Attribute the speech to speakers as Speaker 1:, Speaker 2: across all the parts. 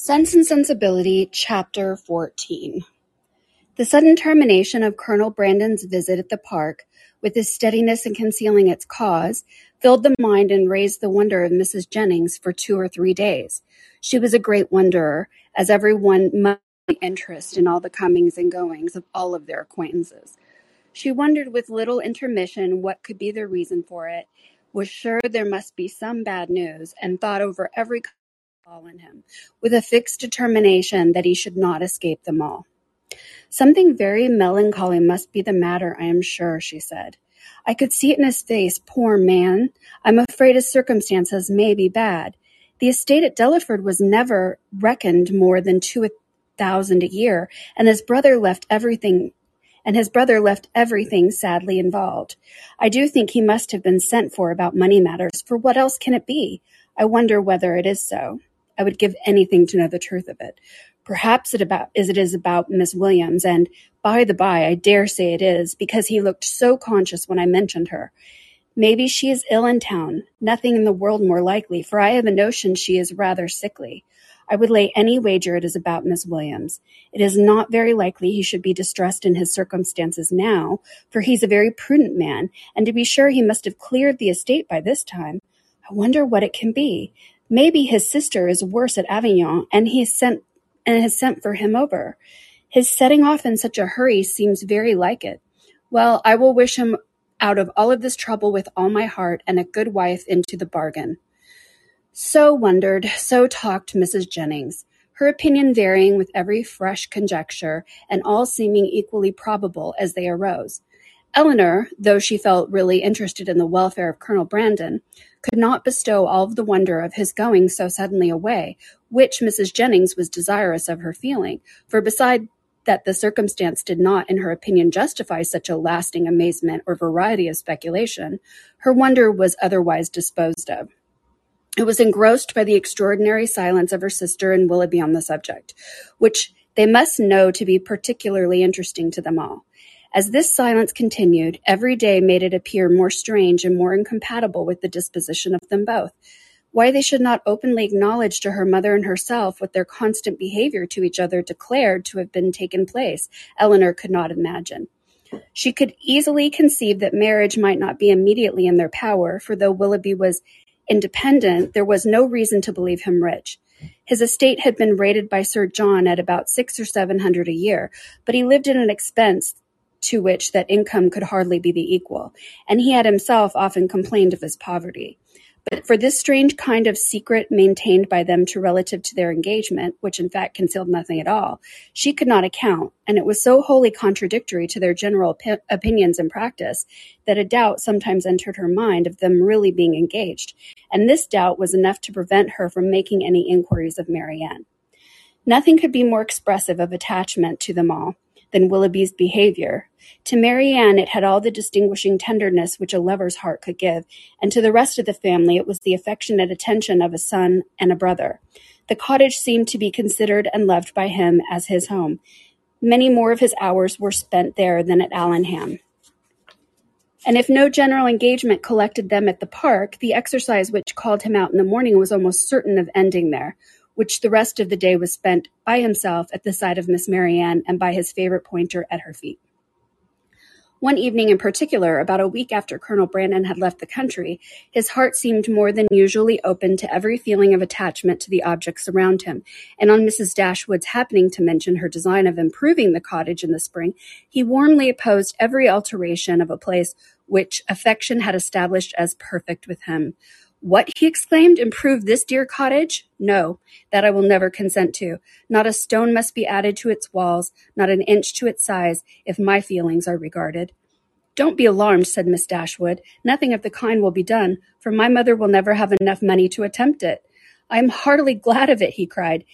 Speaker 1: Sense and Sensibility, Chapter 14 The sudden termination of Colonel Brandon's visit at the park, with his steadiness in concealing its cause, filled the mind and raised the wonder of Mrs. Jennings for two or three days. She was a great wonderer, as every one must interest in all the comings and goings of all of their acquaintances. She wondered with little intermission what could be the reason for it, was sure there must be some bad news, and thought over every in him, with a fixed determination that he should not escape them all. Something very melancholy must be the matter, I am sure, she said. I could see it in his face, poor man. I'm afraid his circumstances may be bad. The estate at Delaford was never reckoned more than two thousand a year, and his brother left everything and his brother left everything sadly involved. I do think he must have been sent for about money matters, for what else can it be? I wonder whether it is so. I would give anything to know the truth of it. Perhaps it about as it is about Miss Williams, and by the by, I dare say it is, because he looked so conscious when I mentioned her. Maybe she is ill in town. Nothing in the world more likely, for I have a notion she is rather sickly. I would lay any wager it is about Miss Williams. It is not very likely he should be distressed in his circumstances now, for he's a very prudent man, and to be sure he must have cleared the estate by this time. I wonder what it can be. Maybe his sister is worse at Avignon, and he sent and has sent for him over. His setting off in such a hurry seems very like it. Well, I will wish him out of all of this trouble with all my heart, and a good wife into the bargain. So wondered, so talked Mrs. Jennings, her opinion varying with every fresh conjecture, and all seeming equally probable as they arose. Elinor, though she felt really interested in the welfare of Colonel Brandon, could not bestow all of the wonder of his going so suddenly away, which Mrs. Jennings was desirous of her feeling, for beside that the circumstance did not, in her opinion, justify such a lasting amazement or variety of speculation, her wonder was otherwise disposed of. It was engrossed by the extraordinary silence of her sister and Willoughby on the subject, which they must know to be particularly interesting to them all. As this silence continued, every day made it appear more strange and more incompatible with the disposition of them both. Why they should not openly acknowledge to her mother and herself what their constant behaviour to each other declared to have been taken place, Eleanor could not imagine. She could easily conceive that marriage might not be immediately in their power, for though Willoughby was independent, there was no reason to believe him rich. His estate had been rated by Sir John at about six or seven hundred a year, but he lived at an expense to which that income could hardly be the equal, and he had himself often complained of his poverty. But for this strange kind of secret maintained by them to relative to their engagement, which in fact concealed nothing at all, she could not account, and it was so wholly contradictory to their general op- opinions and practice that a doubt sometimes entered her mind of them really being engaged, and this doubt was enough to prevent her from making any inquiries of Marianne. Nothing could be more expressive of attachment to them all than Willoughby's behaviour. To Marianne it had all the distinguishing tenderness which a lover's heart could give, and to the rest of the family it was the affectionate attention of a son and a brother. The cottage seemed to be considered and loved by him as his home. Many more of his hours were spent there than at Allenham. And if no general engagement collected them at the park, the exercise which called him out in the morning was almost certain of ending there which the rest of the day was spent by himself at the side of Miss Marianne and by his favorite pointer at her feet. One evening in particular, about a week after Colonel Brandon had left the country, his heart seemed more than usually open to every feeling of attachment to the objects around him, and on Mrs. Dashwood's happening to mention her design of improving the cottage in the spring, he warmly opposed every alteration of a place which affection had established as perfect with him. What, he exclaimed, improve this dear cottage? No, that I will never consent to. Not a stone must be added to its walls, not an inch to its size, if my feelings are regarded. Don't be alarmed, said Miss Dashwood. Nothing of the kind will be done, for my mother will never have enough money to attempt it. I am heartily glad of it, he cried.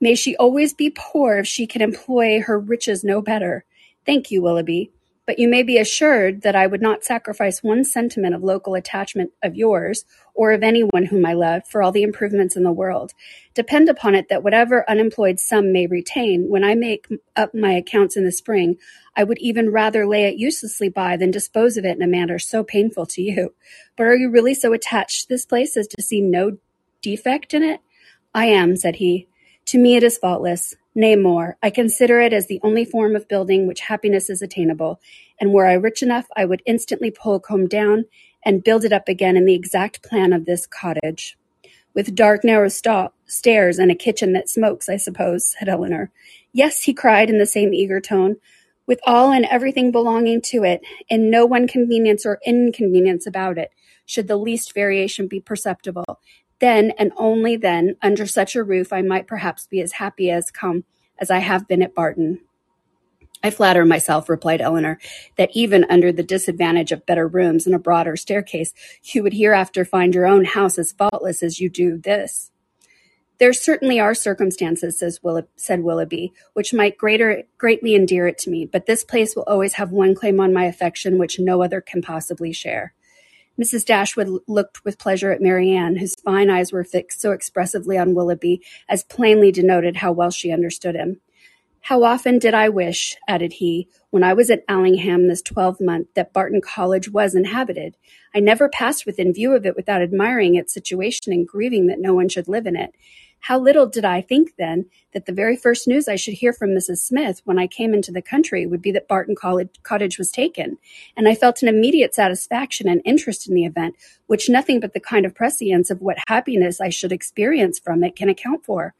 Speaker 1: May she always be poor if she can employ her riches no better. Thank you, Willoughby. But you may be assured that I would not sacrifice one sentiment of local attachment of yours, or of anyone whom I love, for all the improvements in the world. Depend upon it that whatever unemployed sum may retain, when I make up my accounts in the spring, I would even rather lay it uselessly by than dispose of it in a manner so painful to you. But are you really so attached to this place as to see no defect in it? I am, said he. To me it is faultless. Nay more, I consider it as the only form of building which happiness is attainable, and were I rich enough, I would instantly pull a Combe down and build it up again in the exact plan of this cottage. With dark, narrow sta- stairs and a kitchen that smokes, I suppose, said Elinor. Yes, he cried in the same eager tone, with all and everything belonging to it, and no one convenience or inconvenience about it, should the least variation be perceptible. Then, and only then, under such a roof, I might perhaps be as happy as come as I have been at Barton. I flatter myself, replied Elinor, that even under the disadvantage of better rooms and a broader staircase, you would hereafter find your own house as faultless as you do this. There certainly are circumstances, says said Willoughby, which might greater, greatly endear it to me, but this place will always have one claim on my affection which no other can possibly share. Mrs. Dashwood looked with pleasure at Marianne, whose fine eyes were fixed so expressively on Willoughby as plainly denoted how well she understood him. How often did I wish, added he, when I was at Allenham this twelvemonth, that Barton Cottage was inhabited. I never passed within view of it without admiring its situation and grieving that no one should live in it. How little did I think then that the very first news I should hear from Mrs. Smith when I came into the country would be that Barton Cottage was taken, and I felt an immediate satisfaction and interest in the event, which nothing but the kind of prescience of what happiness I should experience from it can account for.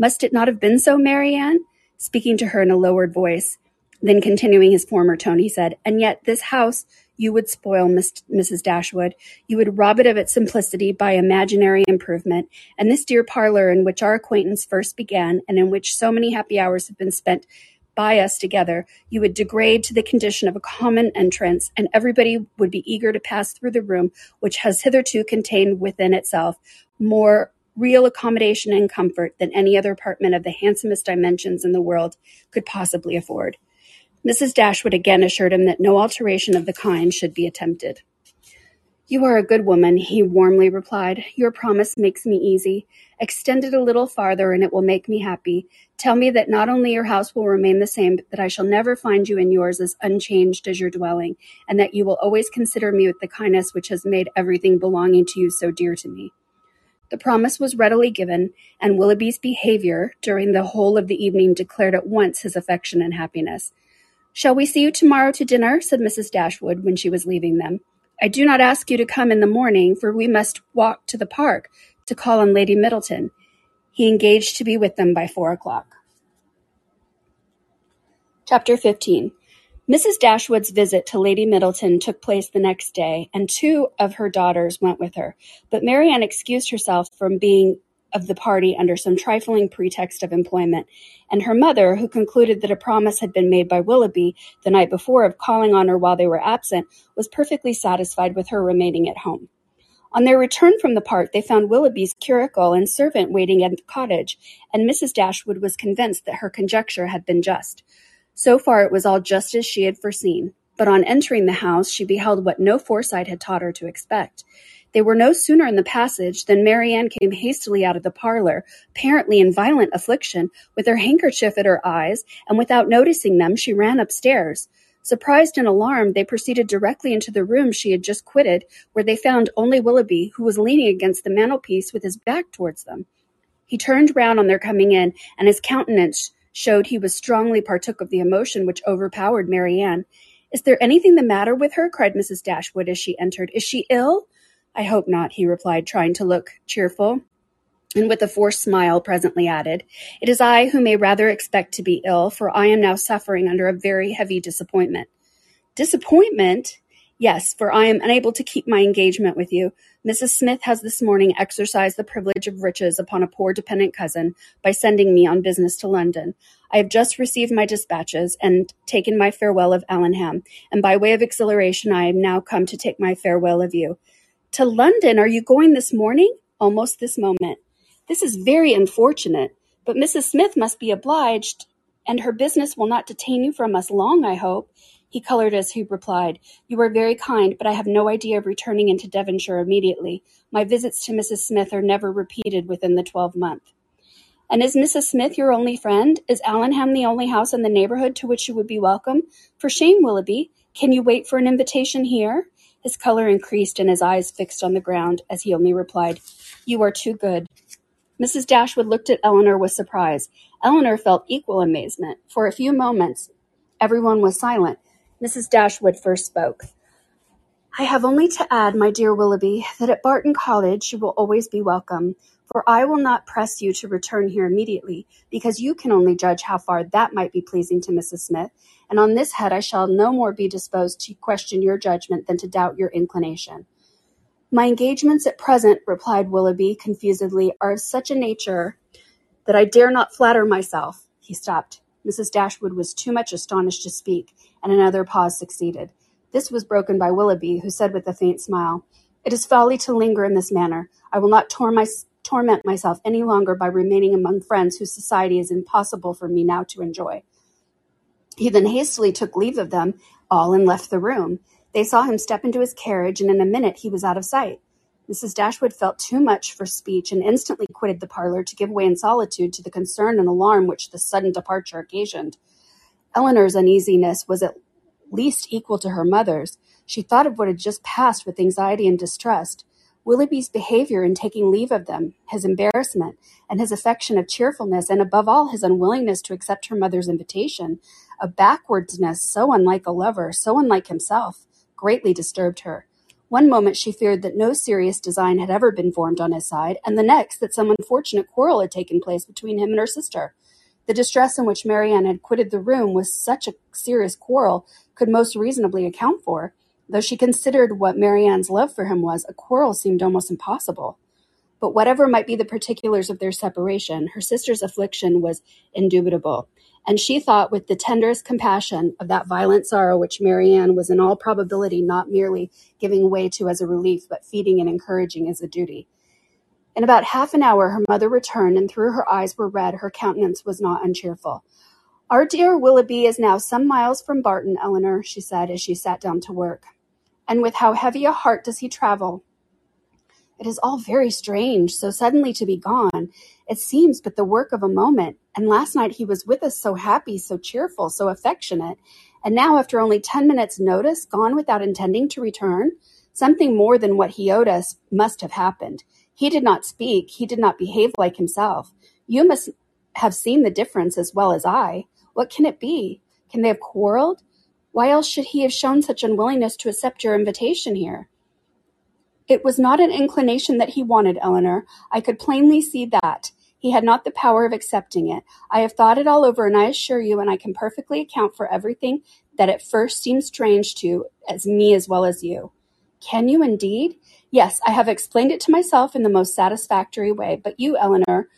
Speaker 1: Must it not have been so, Marianne? Speaking to her in a lowered voice, then continuing his former tone, he said, And yet this house you would spoil Miss, Mrs. Dashwood. You would rob it of its simplicity by imaginary improvement. And this dear parlor in which our acquaintance first began, and in which so many happy hours have been spent by us together, you would degrade to the condition of a common entrance, and everybody would be eager to pass through the room which has hitherto contained within itself more real accommodation and comfort than any other apartment of the handsomest dimensions in the world could possibly afford. Mrs. Dashwood again assured him that no alteration of the kind should be attempted. You are a good woman, he warmly replied. Your promise makes me easy. Extend it a little farther, and it will make me happy. Tell me that not only your house will remain the same, but that I shall never find you in yours as unchanged as your dwelling, and that you will always consider me with the kindness which has made everything belonging to you so dear to me. The promise was readily given, and Willoughby's behaviour during the whole of the evening declared at once his affection and happiness. Shall we see you tomorrow to dinner? said Mrs. Dashwood when she was leaving them. I do not ask you to come in the morning, for we must walk to the park to call on Lady Middleton. He engaged to be with them by four o'clock. Chapter 15 Mrs. Dashwood's visit to Lady Middleton took place the next day, and two of her daughters went with her, but Marianne excused herself from being of the party under some trifling pretext of employment, and her mother, who concluded that a promise had been made by Willoughby the night before of calling on her while they were absent, was perfectly satisfied with her remaining at home. On their return from the park, they found Willoughby's curricle and servant waiting at the cottage, and Mrs. Dashwood was convinced that her conjecture had been just. So far it was all just as she had foreseen, but on entering the house she beheld what no foresight had taught her to expect. They were no sooner in the passage than Marianne came hastily out of the parlour, apparently in violent affliction, with her handkerchief at her eyes, and without noticing them she ran upstairs. Surprised and alarmed, they proceeded directly into the room she had just quitted, where they found only Willoughby, who was leaning against the mantelpiece with his back towards them. He turned round on their coming in, and his countenance showed he was strongly partook of the emotion which overpowered Marianne. Is there anything the matter with her? cried Mrs. Dashwood as she entered. Is she ill? I hope not, he replied, trying to look cheerful, and with a forced smile presently added, It is I who may rather expect to be ill, for I am now suffering under a very heavy disappointment. Disappointment? Yes, for I am unable to keep my engagement with you. Mrs. Smith has this morning exercised the privilege of riches upon a poor dependent cousin by sending me on business to London. I have just received my dispatches and taken my farewell of Allenham, and by way of exhilaration I am now come to take my farewell of you. To London, are you going this morning? Almost this moment. This is very unfortunate, but Mrs. Smith must be obliged, and her business will not detain you from us long, I hope. He colored as he replied, You are very kind, but I have no idea of returning into Devonshire immediately. My visits to Mrs. Smith are never repeated within the twelvemonth. And is Mrs. Smith your only friend? Is Allenham the only house in the neighbourhood to which you would be welcome? For shame, Willoughby. Can you wait for an invitation here? His color increased and his eyes fixed on the ground as he only replied, You are too good. Mrs. Dashwood looked at Elinor with surprise. Elinor felt equal amazement. For a few moments everyone was silent. Mrs. Dashwood first spoke. I have only to add, my dear Willoughby, that at Barton Cottage you will always be welcome, for I will not press you to return here immediately, because you can only judge how far that might be pleasing to Mrs. Smith, and on this head I shall no more be disposed to question your judgment than to doubt your inclination. My engagements at present, replied Willoughby confusedly, are of such a nature that I dare not flatter myself. He stopped. Mrs. Dashwood was too much astonished to speak, and another pause succeeded. This was broken by Willoughby, who said with a faint smile, It is folly to linger in this manner. I will not tor- my, torment myself any longer by remaining among friends whose society is impossible for me now to enjoy. He then hastily took leave of them all and left the room. They saw him step into his carriage, and in a minute he was out of sight. Mrs. Dashwood felt too much for speech, and instantly quitted the parlour to give way in solitude to the concern and alarm which this sudden departure occasioned. Elinor's uneasiness was at least equal to her mother's. She thought of what had just passed with anxiety and distrust. Willoughby's behaviour in taking leave of them, his embarrassment, and his affection of cheerfulness, and above all his unwillingness to accept her mother's invitation, a backwardness so unlike a lover, so unlike himself, greatly disturbed her. One moment she feared that no serious design had ever been formed on his side, and the next that some unfortunate quarrel had taken place between him and her sister. The distress in which Marianne had quitted the room was such a serious quarrel could most reasonably account for. Though she considered what Marianne's love for him was, a quarrel seemed almost impossible. But whatever might be the particulars of their separation, her sister's affliction was indubitable and she thought with the tenderest compassion of that violent sorrow which Marianne was in all probability not merely giving way to as a relief, but feeding and encouraging as a duty. In about half an hour her mother returned, and though her eyes were red, her countenance was not uncheerful. Our dear Willoughby is now some miles from Barton, Elinor, she said as she sat down to work. And with how heavy a heart does he travel? It is all very strange, so suddenly to be gone. It seems but the work of a moment, and last night he was with us so happy, so cheerful, so affectionate, and now after only ten minutes' notice, gone without intending to return. Something more than what he owed us must have happened. He did not speak, he did not behave like himself. You must have seen the difference as well as I. What can it be? Can they have quarrelled? Why else should he have shown such unwillingness to accept your invitation here? It was not an inclination that he wanted, Elinor. I could plainly see that. He had not the power of accepting it. I have thought it all over, and I assure you, and I can perfectly account for everything that at first seemed strange to as me as well as you. Can you indeed? Yes, I have explained it to myself in the most satisfactory way, but you, Elinor,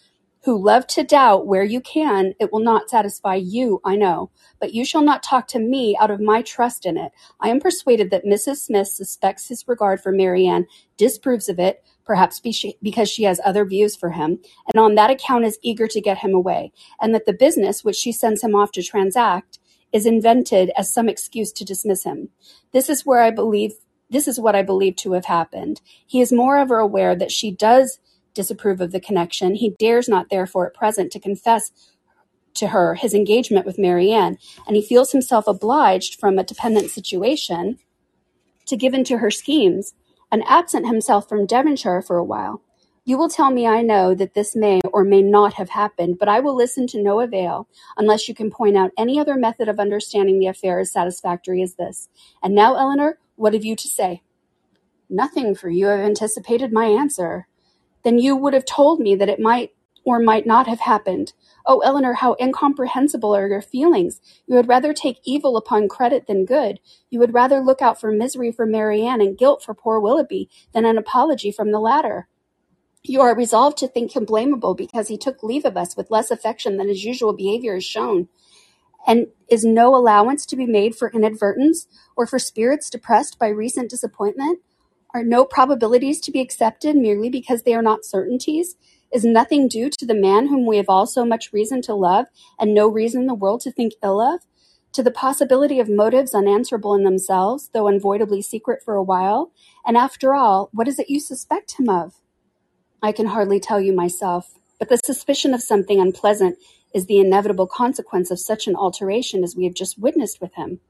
Speaker 1: who love to doubt where you can, it will not satisfy you, I know. But you shall not talk to me out of my trust in it. I am persuaded that Mrs. Smith suspects his regard for Marianne, disapproves of it, perhaps because she has other views for him, and on that account is eager to get him away, and that the business which she sends him off to transact is invented as some excuse to dismiss him. This is where I believe this is what I believe to have happened. He is moreover aware that she does disapprove of the connection. He dares not, therefore, at present, to confess to her his engagement with Marianne, and he feels himself obliged, from a dependent situation, to give in to her schemes, and absent himself from Devonshire for a while. You will tell me I know that this may or may not have happened, but I will listen to no avail unless you can point out any other method of understanding the affair as satisfactory as this. And now, Elinor, what have you to say? Nothing, for you have anticipated my answer then you would have told me that it might or might not have happened. Oh, Elinor, how incomprehensible are your feelings! You would rather take evil upon credit than good. You would rather look out for misery for Marianne and guilt for poor Willoughby than an apology from the latter. You are resolved to think him blamable because he took leave of us with less affection than his usual behaviour has shown. And is no allowance to be made for inadvertence, or for spirits depressed by recent disappointment? Are no probabilities to be accepted merely because they are not certainties? Is nothing due to the man whom we have all so much reason to love, and no reason in the world to think ill of? To the possibility of motives unanswerable in themselves, though unavoidably secret for a while? And after all, what is it you suspect him of? I can hardly tell you myself, but the suspicion of something unpleasant is the inevitable consequence of such an alteration as we have just witnessed with him.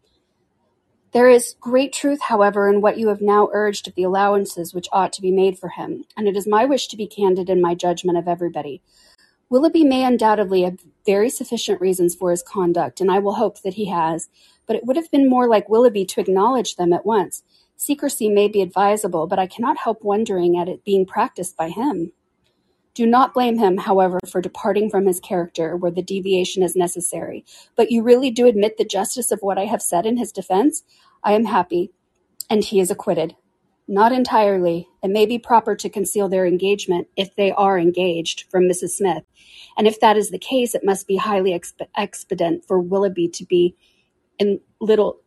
Speaker 1: There is great truth, however, in what you have now urged of the allowances which ought to be made for him, and it is my wish to be candid in my judgment of everybody. Willoughby may undoubtedly have very sufficient reasons for his conduct, and I will hope that he has, but it would have been more like Willoughby to acknowledge them at once. Secrecy may be advisable, but I cannot help wondering at it being practiced by him. Do not blame him, however, for departing from his character where the deviation is necessary. But you really do admit the justice of what I have said in his defense? I am happy, and he is acquitted. Not entirely. It may be proper to conceal their engagement, if they are engaged, from Mrs. Smith, and if that is the case, it must be highly exp- expedient for Willoughby to be in little,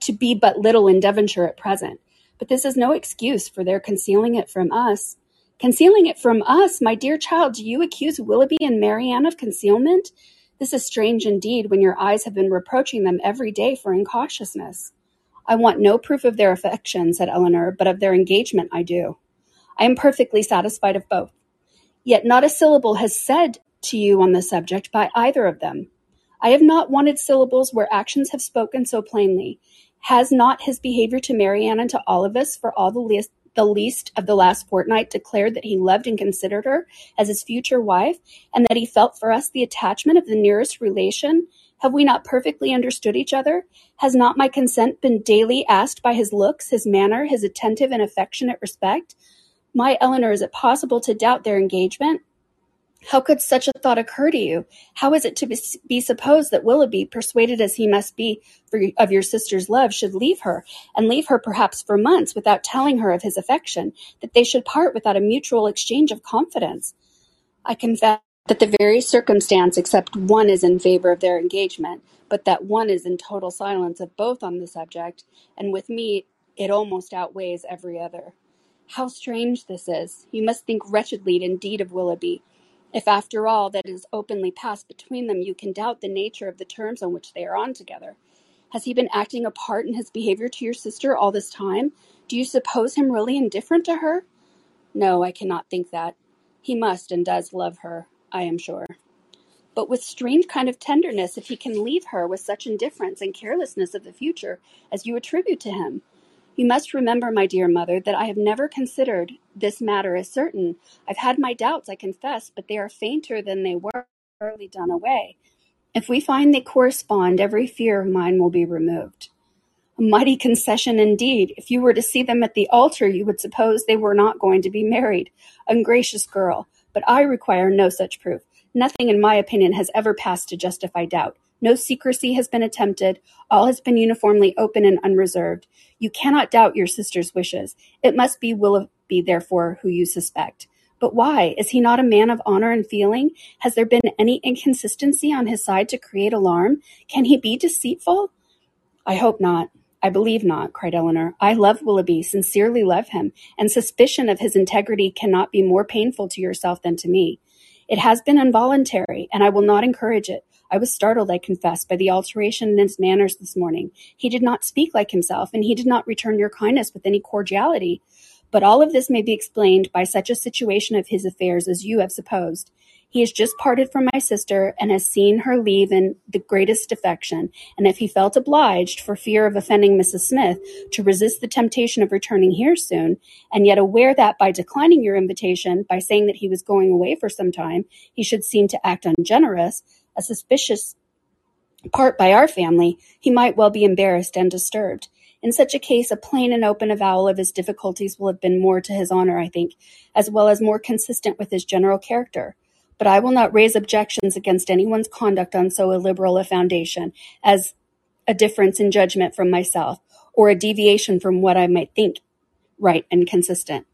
Speaker 1: to be but little in Devonshire at present. But this is no excuse for their concealing it from us. Concealing it from us, my dear child, do you accuse Willoughby and Marianne of concealment? This is strange indeed when your eyes have been reproaching them every day for incautiousness. I want no proof of their affection, said Elinor, but of their engagement I do. I am perfectly satisfied of both. Yet not a syllable has said to you on the subject by either of them. I have not wanted syllables where actions have spoken so plainly. Has not his behavior to Marianne and to all of us for all the least the least of the last fortnight declared that he loved and considered her as his future wife, and that he felt for us the attachment of the nearest relation? Have we not perfectly understood each other? Has not my consent been daily asked by his looks, his manner, his attentive and affectionate respect? My Elinor, is it possible to doubt their engagement? How could such a thought occur to you? How is it to be supposed that Willoughby, persuaded as he must be of your sister's love, should leave her, and leave her perhaps for months without telling her of his affection, that they should part without a mutual exchange of confidence? I confess that the very circumstance except one is in favor of their engagement, but that one is in total silence of both on the subject, and with me it almost outweighs every other. How strange this is! You must think wretchedly indeed of Willoughby if after all that is openly passed between them you can doubt the nature of the terms on which they are on together. Has he been acting a part in his behavior to your sister all this time? Do you suppose him really indifferent to her? No, I cannot think that. He must and does love her, I am sure. But with strange kind of tenderness if he can leave her with such indifference and carelessness of the future as you attribute to him. You must remember, my dear mother, that I have never considered this matter as certain. I've had my doubts, I confess, but they are fainter than they were early done away. If we find they correspond, every fear of mine will be removed. A mighty concession indeed. If you were to see them at the altar, you would suppose they were not going to be married. Ungracious girl. But I require no such proof. Nothing, in my opinion, has ever passed to justify doubt. No secrecy has been attempted. All has been uniformly open and unreserved. You cannot doubt your sister's wishes. It must be Willoughby, therefore, who you suspect. But why? Is he not a man of honor and feeling? Has there been any inconsistency on his side to create alarm? Can he be deceitful? I hope not. I believe not, cried Elinor. I love Willoughby, sincerely love him, and suspicion of his integrity cannot be more painful to yourself than to me. It has been involuntary, and I will not encourage it. I was startled, I confess, by the alteration in his manners this morning. He did not speak like himself, and he did not return your kindness with any cordiality. But all of this may be explained by such a situation of his affairs as you have supposed. He has just parted from my sister, and has seen her leave in the greatest affection, and if he felt obliged, for fear of offending Mrs. Smith, to resist the temptation of returning here soon, and yet aware that by declining your invitation, by saying that he was going away for some time, he should seem to act ungenerous, a suspicious part by our family, he might well be embarrassed and disturbed. In such a case, a plain and open avowal of his difficulties will have been more to his honor, I think, as well as more consistent with his general character. But I will not raise objections against anyone's conduct on so illiberal a foundation as a difference in judgment from myself, or a deviation from what I might think right and consistent.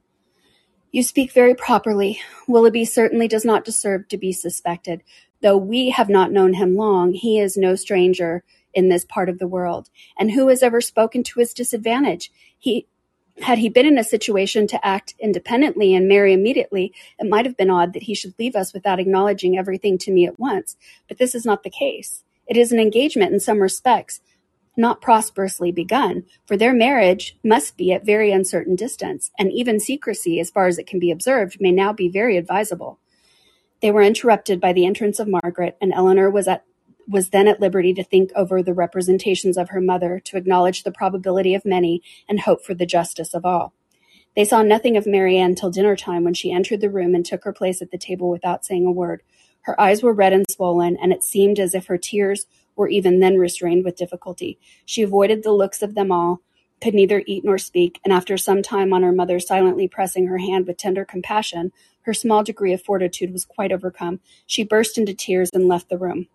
Speaker 1: You speak very properly. Willoughby certainly does not deserve to be suspected, Though we have not known him long, he is no stranger in this part of the world. And who has ever spoken to his disadvantage? He had he been in a situation to act independently and marry immediately, it might have been odd that he should leave us without acknowledging everything to me at once. But this is not the case. It is an engagement in some respects, not prosperously begun, for their marriage must be at very uncertain distance, and even secrecy, as far as it can be observed, may now be very advisable. They were interrupted by the entrance of Margaret, and Elinor was at was then at liberty to think over the representations of her mother, to acknowledge the probability of many, and hope for the justice of all. They saw nothing of Marianne till dinner time, when she entered the room and took her place at the table without saying a word. Her eyes were red and swollen, and it seemed as if her tears were even then restrained with difficulty. She avoided the looks of them all, could neither eat nor speak, and after some time on her mother silently pressing her hand with tender compassion, her small degree of fortitude was quite overcome. She burst into tears and left the room.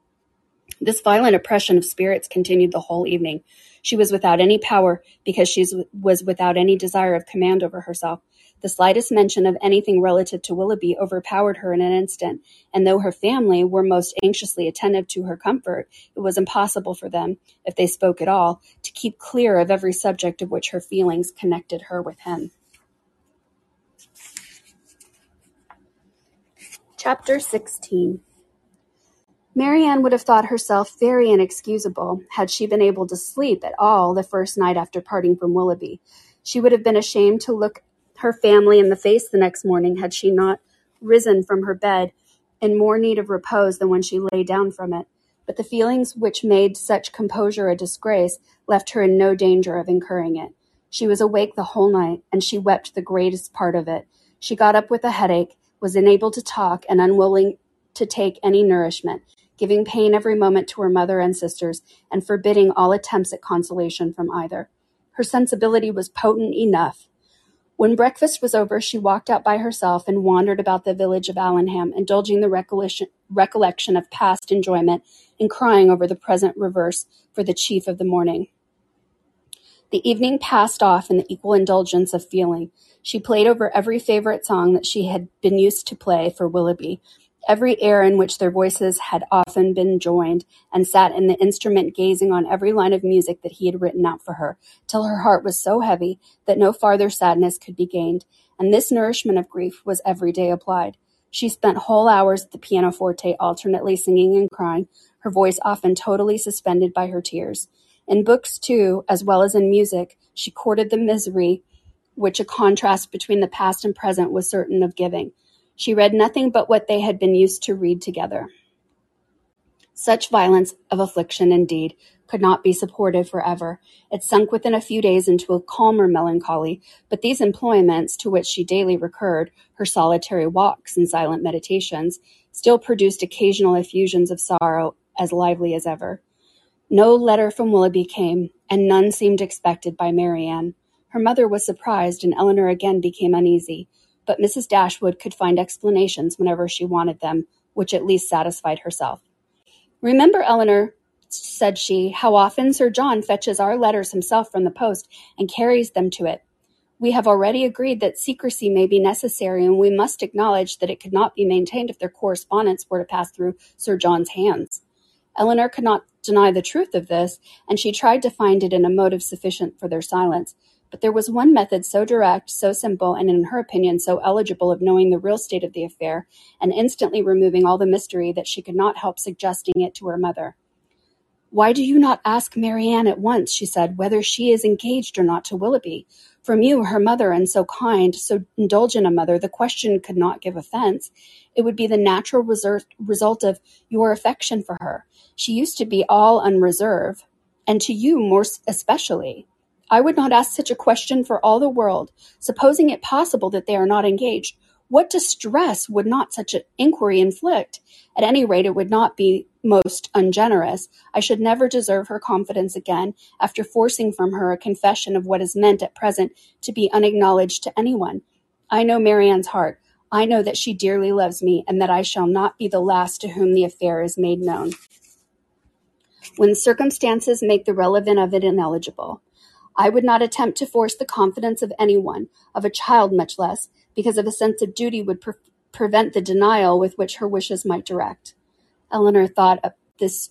Speaker 1: This violent oppression of spirits continued the whole evening. She was without any power because she was without any desire of command over herself. The slightest mention of anything relative to Willoughby overpowered her in an instant, and though her family were most anxiously attentive to her comfort, it was impossible for them, if they spoke at all, to keep clear of every subject of which her feelings connected her with him. Chapter 16 Marianne would have thought herself very inexcusable had she been able to sleep at all the first night after parting from Willoughby. She would have been ashamed to look her family in the face the next morning had she not risen from her bed in more need of repose than when she lay down from it. But the feelings which made such composure a disgrace left her in no danger of incurring it. She was awake the whole night, and she wept the greatest part of it. She got up with a headache, was unable to talk, and unwilling to take any nourishment, giving pain every moment to her mother and sisters, and forbidding all attempts at consolation from either. Her sensibility was potent enough when breakfast was over, she walked out by herself and wandered about the village of Allenham, indulging the recollection, recollection of past enjoyment and crying over the present reverse for the chief of the morning. The evening passed off in the equal indulgence of feeling. She played over every favorite song that she had been used to play for Willoughby, every air in which their voices had often been joined, and sat in the instrument gazing on every line of music that he had written out for her, till her heart was so heavy that no farther sadness could be gained, and this nourishment of grief was every day applied. She spent whole hours at the pianoforte, alternately singing and crying, her voice often totally suspended by her tears. In books, too, as well as in music, she courted the misery which a contrast between the past and present was certain of giving. She read nothing but what they had been used to read together. Such violence of affliction, indeed, could not be supported for ever. It sunk within a few days into a calmer melancholy, but these employments, to which she daily recurred, her solitary walks and silent meditations, still produced occasional effusions of sorrow as lively as ever. No letter from Willoughby came, and none seemed expected by Marianne. Her mother was surprised, and Elinor again became uneasy but Mrs. Dashwood could find explanations whenever she wanted them, which at least satisfied herself. Remember, Elinor, said she, how often Sir John fetches our letters himself from the post and carries them to it. We have already agreed that secrecy may be necessary, and we must acknowledge that it could not be maintained if their correspondence were to pass through Sir John's hands. Elinor could not deny the truth of this, and she tried to find it in a motive sufficient for their silence, but there was one method so direct, so simple, and in her opinion so eligible of knowing the real state of the affair, and instantly removing all the mystery, that she could not help suggesting it to her mother. Why do you not ask Marianne at once, she said, whether she is engaged or not to Willoughby? From you, her mother, and so kind, so indulgent a mother, the question could not give offence. It would be the natural result of your affection for her. She used to be all unreserve, and to you more especially. I would not ask such a question for all the world. Supposing it possible that they are not engaged, what distress would not such an inquiry inflict? At any rate, it would not be most ungenerous. I should never deserve her confidence again, after forcing from her a confession of what is meant at present to be unacknowledged to anyone. I know Marianne's heart. I know that she dearly loves me, and that I shall not be the last to whom the affair is made known. When circumstances make the relevant of it ineligible. I would not attempt to force the confidence of anyone, of a child much less, because of a sense of duty would pre- prevent the denial with which her wishes might direct. Elinor thought this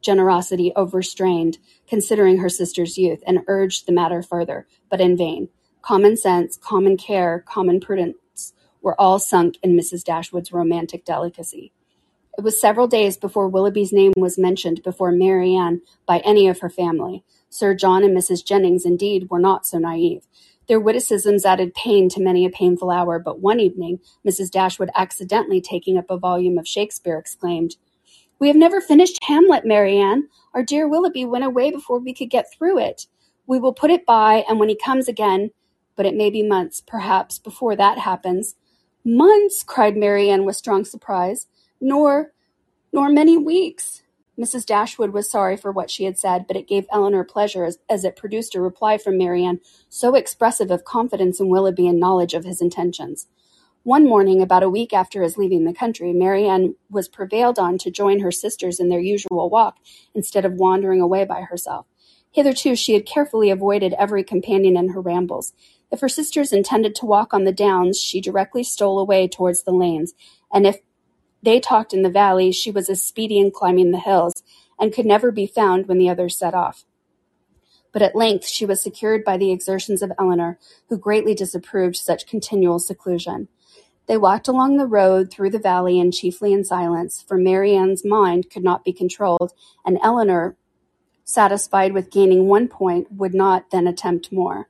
Speaker 1: generosity overstrained, considering her sister's youth, and urged the matter further, but in vain. Common sense, common care, common prudence were all sunk in Mrs. Dashwood's romantic delicacy. It was several days before Willoughby's name was mentioned before Marianne by any of her family. Sir John and Mrs. Jennings, indeed, were not so naive. Their witticisms added pain to many a painful hour, but one evening Mrs. Dashwood, accidentally taking up a volume of Shakespeare, exclaimed, We have never finished Hamlet, Marianne. Our dear Willoughby went away before we could get through it. We will put it by, and when he comes again, but it may be months, perhaps, before that happens. Months! cried Marianne with strong surprise. Nor, nor many weeks. Mrs. Dashwood was sorry for what she had said, but it gave Elinor pleasure as, as it produced a reply from Marianne so expressive of confidence in Willoughby and knowledge of his intentions. One morning, about a week after his leaving the country, Marianne was prevailed on to join her sisters in their usual walk instead of wandering away by herself. Hitherto she had carefully avoided every companion in her rambles. If her sisters intended to walk on the downs, she directly stole away towards the lanes, and if they talked in the valley, she was as speedy in climbing the hills, and could never be found when the others set off. But at length she was secured by the exertions of Elinor, who greatly disapproved such continual seclusion. They walked along the road through the valley and chiefly in silence, for Marianne's mind could not be controlled, and Elinor, satisfied with gaining one point, would not then attempt more.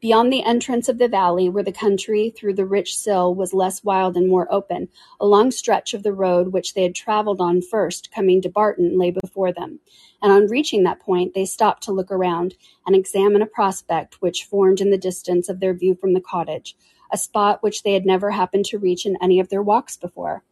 Speaker 1: Beyond the entrance of the valley, where the country through the rich sill was less wild and more open, a long stretch of the road which they had travelled on first, coming to Barton, lay before them, and on reaching that point they stopped to look around and examine a prospect which formed in the distance of their view from the cottage, a spot which they had never happened to reach in any of their walks before.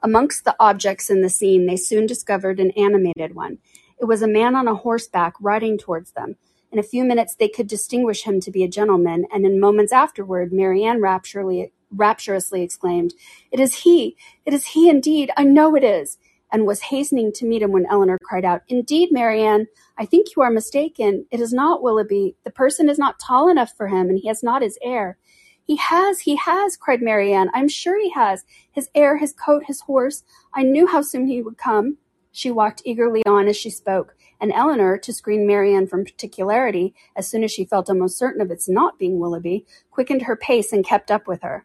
Speaker 1: Amongst the objects in the scene they soon discovered an animated one. It was a man on a horseback riding towards them. In a few minutes they could distinguish him to be a gentleman, and in moments afterward Marianne rapturously exclaimed, It is he! It is he indeed! I know it is! and was hastening to meet him when Elinor cried out, Indeed, Marianne, I think you are mistaken. It is not Willoughby. The person is not tall enough for him, and he has not his air. He has, he has, cried Marianne. I'm sure he has. His air, his coat, his horse. I knew how soon he would come. She walked eagerly on as she spoke, and Elinor, to screen Marianne from particularity, as soon as she felt almost certain of its not being Willoughby, quickened her pace and kept up with her.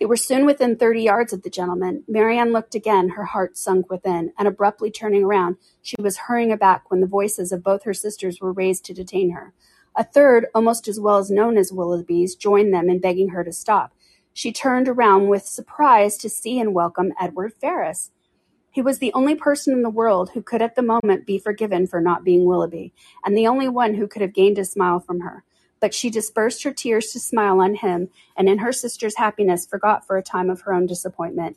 Speaker 1: They were soon within thirty yards of the gentleman. Marianne looked again, her heart sunk within, and abruptly turning around, she was hurrying aback when the voices of both her sisters were raised to detain her. A third, almost as well as known as Willoughby's, joined them in begging her to stop. She turned around with surprise to see and welcome Edward Ferrars. He was the only person in the world who could at the moment be forgiven for not being Willoughby, and the only one who could have gained a smile from her. But she dispersed her tears to smile on him, and in her sister's happiness forgot for a time of her own disappointment.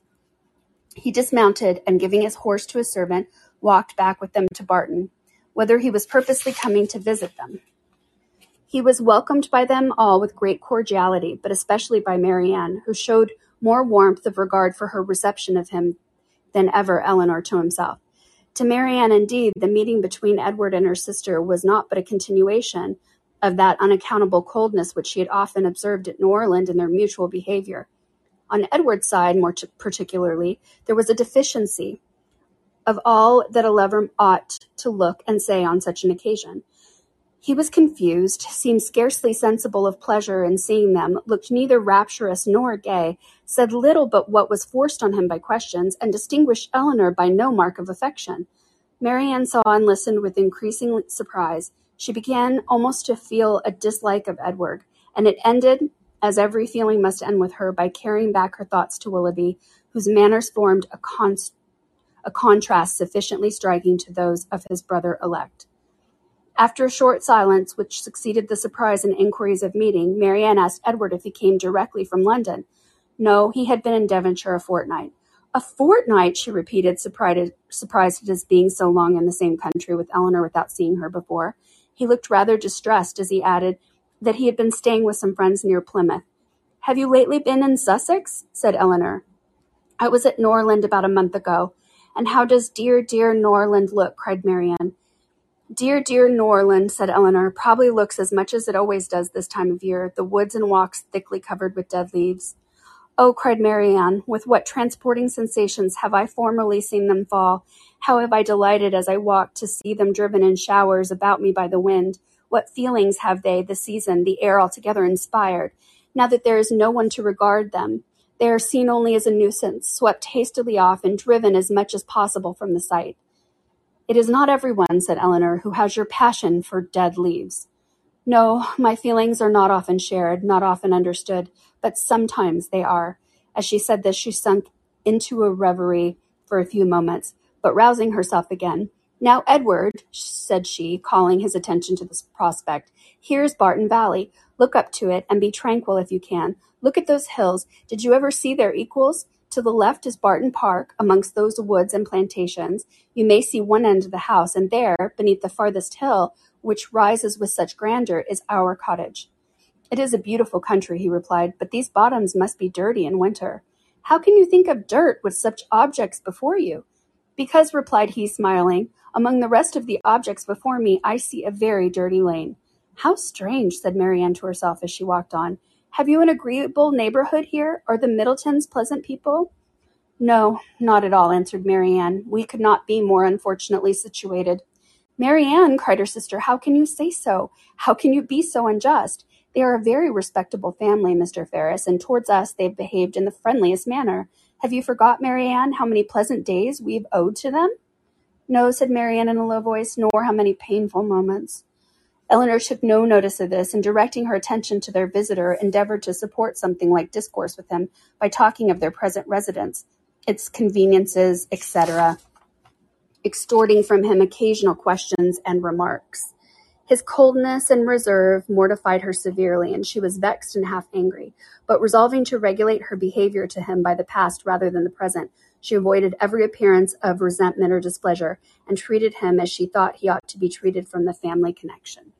Speaker 1: He dismounted, and giving his horse to a servant, walked back with them to Barton, whither he was purposely coming to visit them. He was welcomed by them all with great cordiality, but especially by Marianne, who showed more warmth of regard for her reception of him than ever Elinor to himself. To Marianne, indeed, the meeting between Edward and her sister was not but a continuation of that unaccountable coldness which she had often observed at Norland in their mutual behaviour. On Edward's side, more particularly, there was a deficiency of all that a lover ought to look and say on such an occasion. He was confused, seemed scarcely sensible of pleasure in seeing them, looked neither rapturous nor gay, said little but what was forced on him by questions, and distinguished Elinor by no mark of affection. Marianne saw and listened with increasing surprise. She began almost to feel a dislike of Edward, and it ended, as every feeling must end with her, by carrying back her thoughts to Willoughby, whose manners formed a, con- a contrast sufficiently striking to those of his brother elect. After a short silence, which succeeded the surprise and inquiries of meeting, Marianne asked Edward if he came directly from London. No, he had been in Devonshire a fortnight. A fortnight, she repeated, surprised, at his being so long in the same country with Elinor without seeing her before. He looked rather distressed as he added that he had been staying with some friends near Plymouth. Have you lately been in Sussex? said Elinor. I was at Norland about a month ago. And how does dear, dear Norland look? cried Marianne. Dear, dear Norland, said Elinor, probably looks as much as it always does this time of year, the woods and walks thickly covered with dead leaves. Oh, cried Marianne, with what transporting sensations have I formerly seen them fall! How have I delighted as I walked to see them driven in showers about me by the wind! What feelings have they, the season, the air altogether inspired! Now that there is no one to regard them, they are seen only as a nuisance, swept hastily off and driven as much as possible from the sight. It is not everyone, said Elinor, who has your passion for dead leaves. No, my feelings are not often shared, not often understood, but sometimes they are. As she said this, she sunk into a reverie for a few moments, but rousing herself again. Now, Edward, said she, calling his attention to this prospect, here's Barton Valley. Look up to it, and be tranquil if you can. Look at those hills. Did you ever see their equals? To the left is Barton Park, amongst those woods and plantations. You may see one end of the house, and there, beneath the farthest hill, which rises with such grandeur, is our cottage. It is a beautiful country, he replied, but these bottoms must be dirty in winter. How can you think of dirt with such objects before you? Because, replied he, smiling, among the rest of the objects before me, I see a very dirty lane. How strange, said Marianne to herself as she walked on. Have you an agreeable neighborhood here? Are the Middletons pleasant people? No, not at all, answered Marianne. We could not be more unfortunately situated. Marianne, cried her sister, how can you say so? How can you be so unjust? They are a very respectable family, Mr. Ferrars, and towards us they've behaved in the friendliest manner. Have you forgot, Marianne, how many pleasant days we've owed to them? No, said Marianne in a low voice, nor how many painful moments. Elinor took no notice of this, and directing her attention to their visitor, endeavored to support something like discourse with him by talking of their present residence, its conveniences, etc., extorting from him occasional questions and remarks. His coldness and reserve mortified her severely, and she was vexed and half angry, but resolving to regulate her behaviour to him by the past rather than the present, she avoided every appearance of resentment or displeasure, and treated him as she thought he ought to be treated from the family connection.